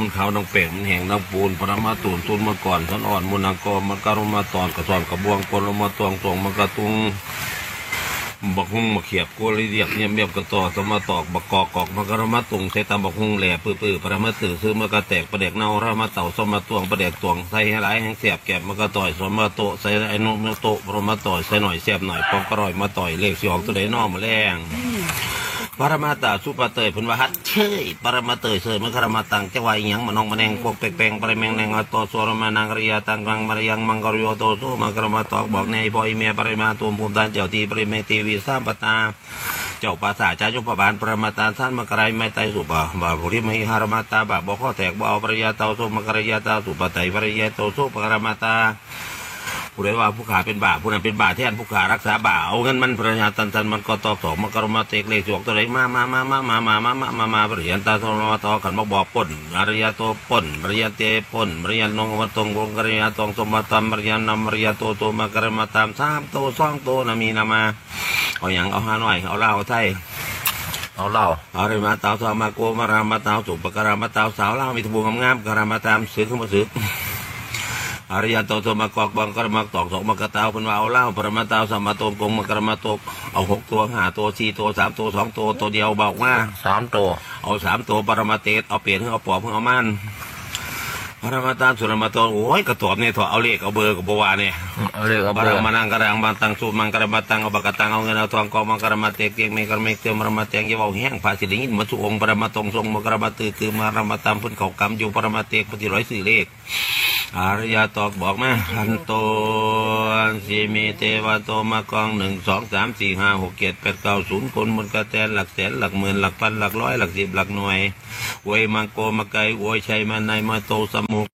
มันขาวน้องเป่งมันแห้งน้องปูนปรมาตูนตุนมาก่อนสันอ่อนมุนังกอมันกรุมาตอนกระสอนกระบวงกลมาตวงตวงมันกระตุงบักฮุงมาเขียบกัวลิเดียบเนียเมียบกระต่อสมาตอกบักกอกกอกมันกระมาตุงใส่ตามบักฮุงแหล่ปื้อปื้อปรมาตื่อซื้อมันกระแตกประเด็กเนารามาเต่าสมาตวงประเด็กตวงใส่ให้หลายแห้งเสียบแก็บมันกระต่อยสมาโตใส่ไอ้นุ่มโตปรมาต่อยใส่หน่อยเสียบหน่อยปองกระร่อยมาต่อยเลขสองตัวใดนอมาแรง ปรมาตาสุปเตยเพุนวาฮัดเชยปรมาเตยเสยมันคารมาตังจะวายหยังมันองมันแงพวกแปลงๆปรแมงแนงอโตสวรมานังกริยาตังกังมารยังมังกรโยโตโตมังกรมาตอกบอกในบอยเมียปริมาตัวภูมิตานเจ้าทีปริเมตีวีสร้ามปตาเจ้าภาษาจาจุปบาลปรมาตาท่านมกรายไม่ไตสุปะบาภริมหิหารมาตาบาบอกข้อแตกบ่เอาปริยาเตาโซมกรยาตาสุปไตยปริยาโตโซปรมาตา ผู้ใดว่าผู้ขาเป็นบาปผู้นั้นเป็นบาปแทนผู้ขารักษาบาปเอาเงินมันประหยัดตันตันมันก็ตอบสองมันก็มาเตกเลขจวกตัวไหนมามามามามามามามามามาปริยันตาโทรมาตอขันมาบอกป่นอริยโตป่นปริยันเตป่นปริยันนงวัตงวงกริยาตองสมบัติปริยันนำปริยโตโตมากรมาตามสามโตสองโตนามีนามาเอาอย่างเอาห้าหน่อยเอาเล้าเอาไทยเอาเล่าอาเรมาตาวสามาโกมารามาตาวสุปกรามาตาวสาวเล่ามีทบวงงามๆกรามาตามซื้อขึ้นมาซื้อ อริยโตโตมากอกบังกรมักตอกสองมากระตาวเป็นว่าเอาเหล้าปรมาตาวสามมาโตกงมากรมาโตเอาหกตัวห้าตัวสี่ตัวสามตัวสองตัวตัวเดียวบอกว่าสามตัว เอาสามตัวปรมาเตสเอาเปลี่ยนให้เอาปอบให้เอามันปรมาตามสุรมาโตโอ้ยกระตอบเนี่ยถอดเอาเลขเอาเบอร์กับบัวาเนี่ยเอาเรียกเอาปเบอรร์มานังกระดังบันตังสูมังกระบันตังเอาบกตังเอาเงินเอาทองกองมังกระมาเตกเตียงเมกระเมกเตียมรมาเตียงอยาเบาแห้งภาสิลิงินมาสุองค์ปรมาตรงทรงมกระมาตือคือมารมาตามพุ่นเขากำอยู่ปรมาเตกปฏิร้อยสื่อเลข อารยาตอบบอกมาหันโตอันสีมีเทวโตมากองหนึ่งสองสามสี่ห้าหกเจ็ดแปดเก้าศูนย์คนมันกระแตนหลักแสนหลักหมื่นหลักพันหลักร้อยหลักสิบหลักหน่วยอวยมังโกมาไกอวยชัยมาในมาโตสมุก